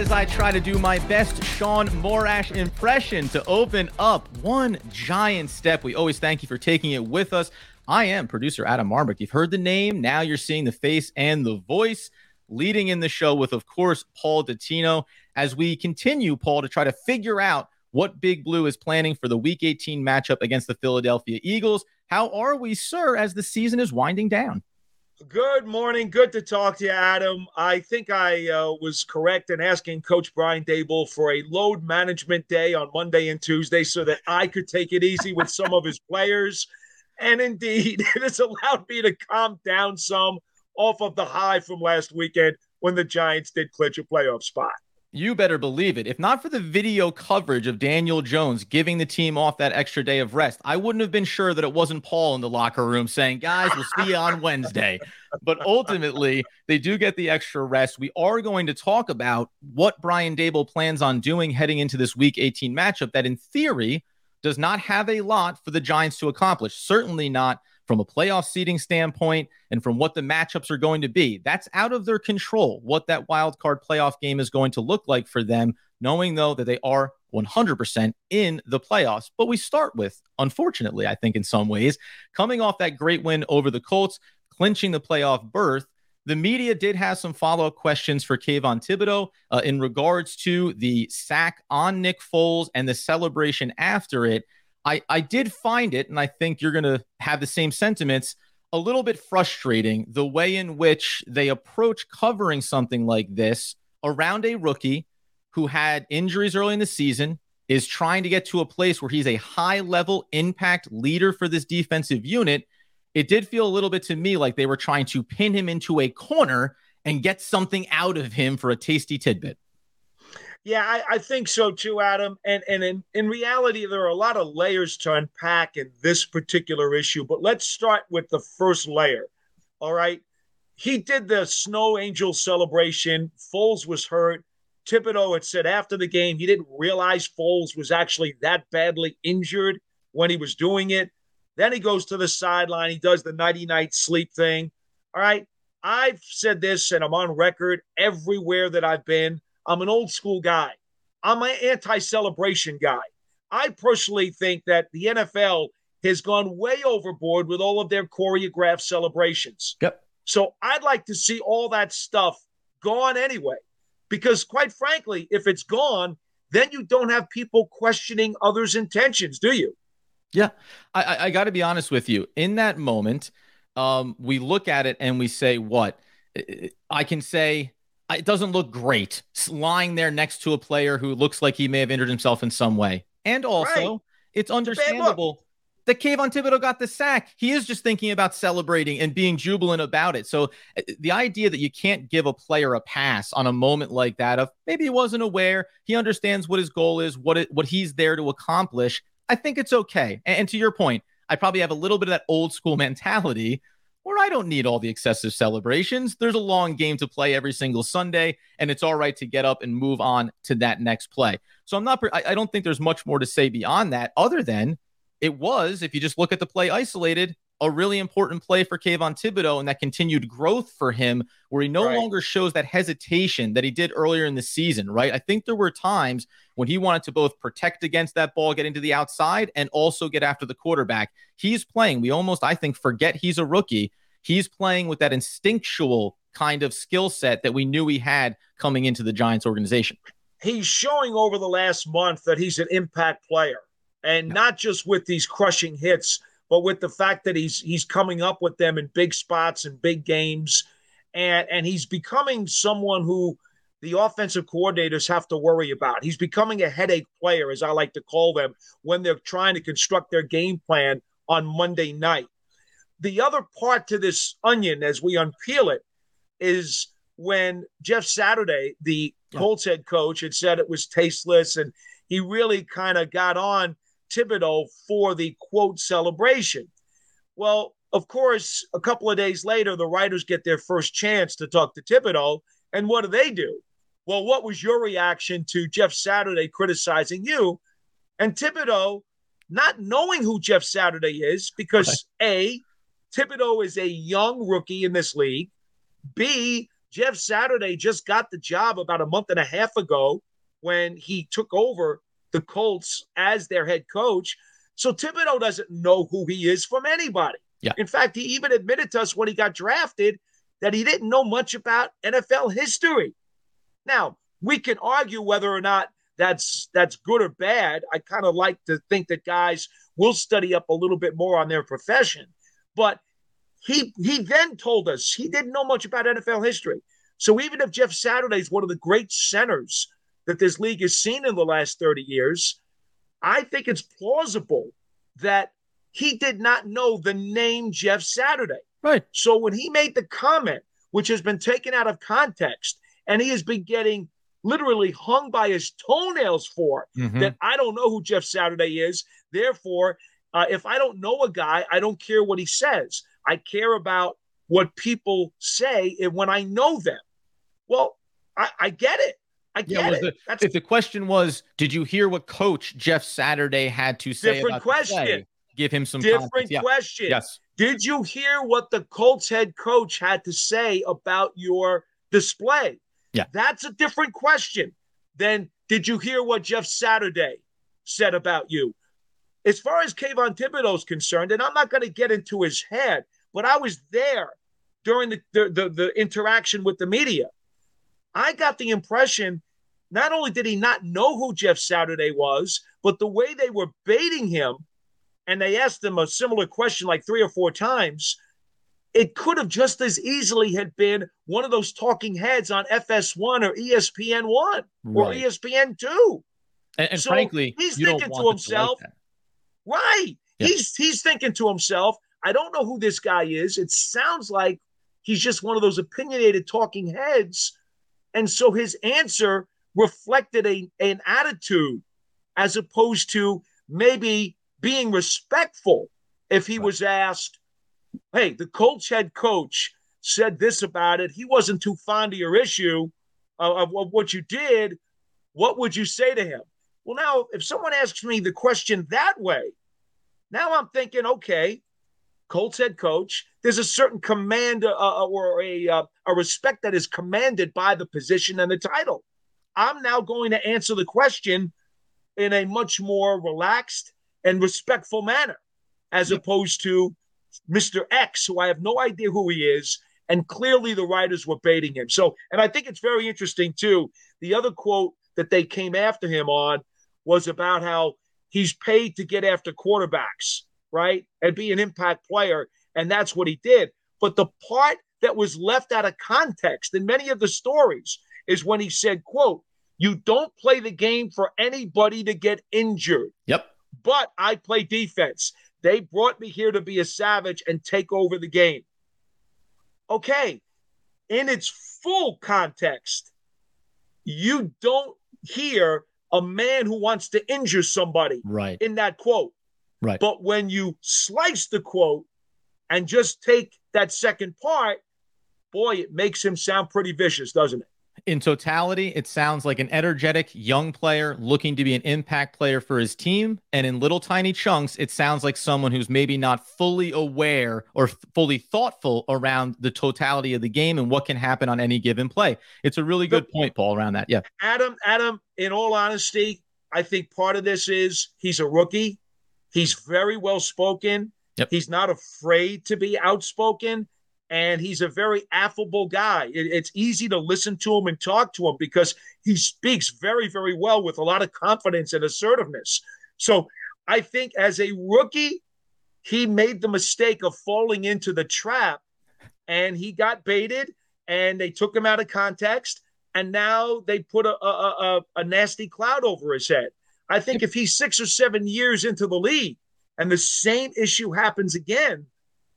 As I try to do my best Shaun Morash impression to open up one giant step. We always thank you for taking it with us. I am producer Adam Armbrecht. You've heard the name, now you're seeing the face and the voice. Leading in the show with, of course, Paul Dottino. As we continue, Paul, to try to figure out what Big Blue is planning for the Week 18 matchup against the Philadelphia Eagles. How are we, sir, as the season is winding down? Good morning. Good to talk to you, Adam. I think I uh, was correct in asking Coach Brian Daboll for a load management day on Monday and Tuesday so that I could take it easy with some of his players. And indeed, it has allowed me to calm down some off of the high from last weekend when the Giants did clinch a playoff spot. You better believe it. If not for the video coverage of Daniel Jones giving the team off that extra day of rest, I wouldn't have been sure that it wasn't Paul in the locker room saying, guys, we'll see you on Wednesday. But ultimately, they do get the extra rest. We are going to talk about what Brian Daboll plans on doing heading into this week 18 matchup that, in theory, does not have a lot for the Giants to accomplish. Certainly not from a playoff seeding standpoint and from what the matchups are going to be. That's out of their control, what that wild card playoff game is going to look like for them, knowing though that they are 100% in the playoffs. But we start with, unfortunately, I think in some ways, coming off that great win over the Colts, clinching the playoff berth. The media did have some follow up questions for Kayvon Thibodeaux uh, in regards to the sack on Nick Foles and the celebration after it. I, I did find it, and I think you're going to have the same sentiments, a little bit frustrating the way in which they approach covering something like this around a rookie who had injuries early in the season, is trying to get to a place where he's a high level impact leader for this defensive unit. It did feel a little bit to me like they were trying to pin him into a corner and get something out of him for a tasty tidbit. Yeah, I, I, think so too, Adam. And and in, in reality, there are a lot of layers to unpack in this particular issue. But let's start with the first layer. All right. He did the snow angel celebration. Foles was hurt. Thibodeaux had said after the game he didn't realize Foles was actually that badly injured when he was doing it. Then he goes to the sideline. He does the nighty night sleep thing. All right. I've said this and I'm on record everywhere that I've been. I'm an old school guy. I'm an anti celebration guy. I personally think that the NFL has gone way overboard with all of their choreographed celebrations. Yep. So I'd like to see all that stuff gone anyway. Because quite frankly, if it's gone, then you don't have people questioning others' intentions, do you? Yeah. I, I got to be honest with you. In that moment, um, we look at it and we say, what? I can say, it doesn't look great lying there next to a player who looks like he may have injured himself in some way. And also, right. it's understandable that Kayvon Thibodeaux got the sack. He is just thinking about celebrating and being jubilant about it. So uh, the idea that you can't give a player a pass on a moment like that of maybe he wasn't aware, he understands what his goal is, what it, what he's there to accomplish. I think it's okay. And, and to your point, I probably have a little bit of that old school mentality where I don't need all the excessive celebrations. There's a long game to play every single Sunday, and it's all right to get up and move on to that next play. So I'm not, I don't think there's much more to say beyond that, other than it was, if you just look at the play isolated, a really important play for Kayvon Thibodeaux and that continued growth for him, where he no right. longer shows that hesitation that he did earlier in the season, right? I think there were times when he wanted to both protect against that ball, get into the outside, and also get after the quarterback. He's playing. We almost, I think, forget he's a rookie. He's playing with that instinctual kind of skill set that we knew he had coming into the Giants organization. he's showing over the last month that he's an impact player, and yeah. not just with these crushing hits, but with the fact that he's he's coming up with them in big spots and big games, and and he's becoming someone who the offensive coordinators have to worry about. He's becoming a headache player, as I like to call them, when they're trying to construct their game plan on Monday night. The other part to this onion, as we unpeel it, is when Jeff Saturday, the. Colts head coach, had said it was tasteless, and he really kind of got on Thibodeaux for the quote celebration. Well, of course, a couple of days later, the writers get their first chance to talk to Thibodeaux. and what do they do? Well, what was your reaction to Jeff Saturday criticizing you? And Thibodeaux, not knowing who Jeff Saturday is, because A, Thibodeaux is a young rookie in this league. B, Jeff Saturday just got the job about a month and a half ago when he took over the Colts as their head coach. So Thibodeaux doesn't know who he is from anybody. Yeah. In fact, he even admitted to us when he got drafted that he didn't know much about NFL history. Now, we can argue whether or not that's that's good or bad. I kind of like to think that guys will study up a little bit more on their profession. But he he then told us he didn't know much about NFL history. So even if Jeff Saturday is one of the great centers that this league has seen in the last 30 years, I think it's plausible that he did not know the name Jeff Saturday. Right. So when he made the comment, which has been taken out of context, and he has been getting literally hung by his toenails for mm-hmm. that I don't know who Jeff Saturday is. Therefore, uh, if I don't know a guy, I don't care what he says. I care about what people say and when I know them. Well, I, I get it. I get yeah, it. The, if the question was, did you hear what Coach Jeff Saturday had to say? Different question. Play, give him some different question. Yes. Did you hear what the Colts head coach had to say about your display? Yeah. That's a different question than did you hear what Jeff Saturday said about you? As far as Kayvon is concerned, and I'm not going to get into his head, but I was there during the, the, the, the interaction with the media. I got the impression not only did he not know who Jeff Saturday was, but the way they were baiting him, and they asked him a similar question like three or four times, it could have just as easily had been one of those talking heads on FS1 or ESPN1 or. ESPN2. And, and so frankly, he's thinking to himself, to like right? Yeah. He's he's thinking to himself, I don't know who this guy is. It sounds like he's just one of those opinionated talking heads. And so his answer reflected a, an attitude as opposed to maybe being respectful if he was asked, hey, the Colts head coach said this about it. He wasn't too fond of your issue of, of what you did. What would you say to him? Well, now, if someone asks me the question that way, now I'm thinking, okay, Colts head coach, there's a certain command uh, uh, or a, uh, a respect that is commanded by the position and the title. I'm now going to answer the question in a much more relaxed and respectful manner, as opposed to Mr. X, who I have no idea who he is. And clearly the writers were baiting him. So, and I think it's very interesting too. The other quote that they came after him on was about how he's paid to get after quarterbacks, right? And be an impact player. And that's what he did. But the part that was left out of context in many of the stories is when he said, quote, you don't play the game for anybody to get injured. Yep. But I play defense. They brought me here to be a savage and take over the game. Okay, in its full context, you don't hear a man who wants to injure somebody right. in that quote. Right. But when you slice the quote and just take that second part, boy, it makes him sound pretty vicious, doesn't it? in totality, it sounds like an energetic young player looking to be an impact player for his team. And in little tiny chunks, it sounds like someone who's maybe not fully aware or fully thoughtful around the totality of the game and what can happen on any given play. It's a really good point, Paul, around that. Yeah. Adam, Adam, in all honesty, I think part of this is he's a rookie. He's very well spoken. Yep. He's not afraid to be outspoken. and he's a very affable guy. It, it's easy to listen to him and talk to him because he speaks very, very well with a lot of confidence and assertiveness. So I think as a rookie, he made the mistake of falling into the trap and he got baited and they took him out of context and now they put a, a, a, a nasty cloud over his head. I think if he's six or seven years into the league and the same issue happens again,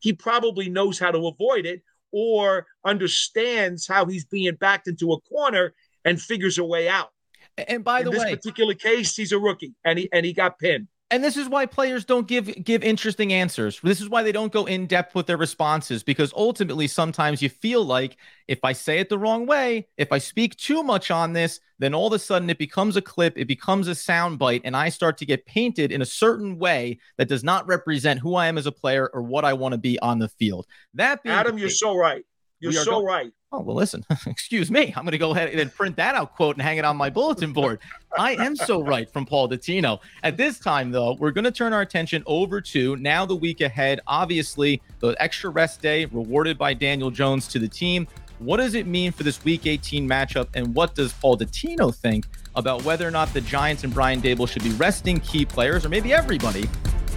he probably knows how to avoid it or understands how he's being backed into a corner and figures a way out. And by the way, In this way, particular case, he's a rookie and he and he got pinned. And this is why players don't give give interesting answers. This is why they don't go in depth with their responses because ultimately sometimes you feel like if I say it the wrong way, if I speak too much on this, then all of a sudden it becomes a clip, it becomes a soundbite, and I start to get painted in a certain way that does not represent who I am as a player or what I want to be on the field. That being Adam, you're so right. You're so going- right. Oh, well, listen, excuse me. I'm going to go ahead and print that out quote and hang it on my bulletin board. I am so right from Paul Dottino. At this time, though, we're going to turn our attention over to now the week ahead. Obviously, the extra rest day rewarded by Daniel Jones to the team. What does it mean for this week 18 matchup? And what does Paul Dottino think about whether or not the Giants and Brian Daboll should be resting key players or maybe everybody?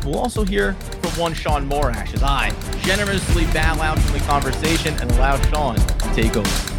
We'll also hear from one Shaun Morash as I generously bow out from the conversation and allow Shaun to take over.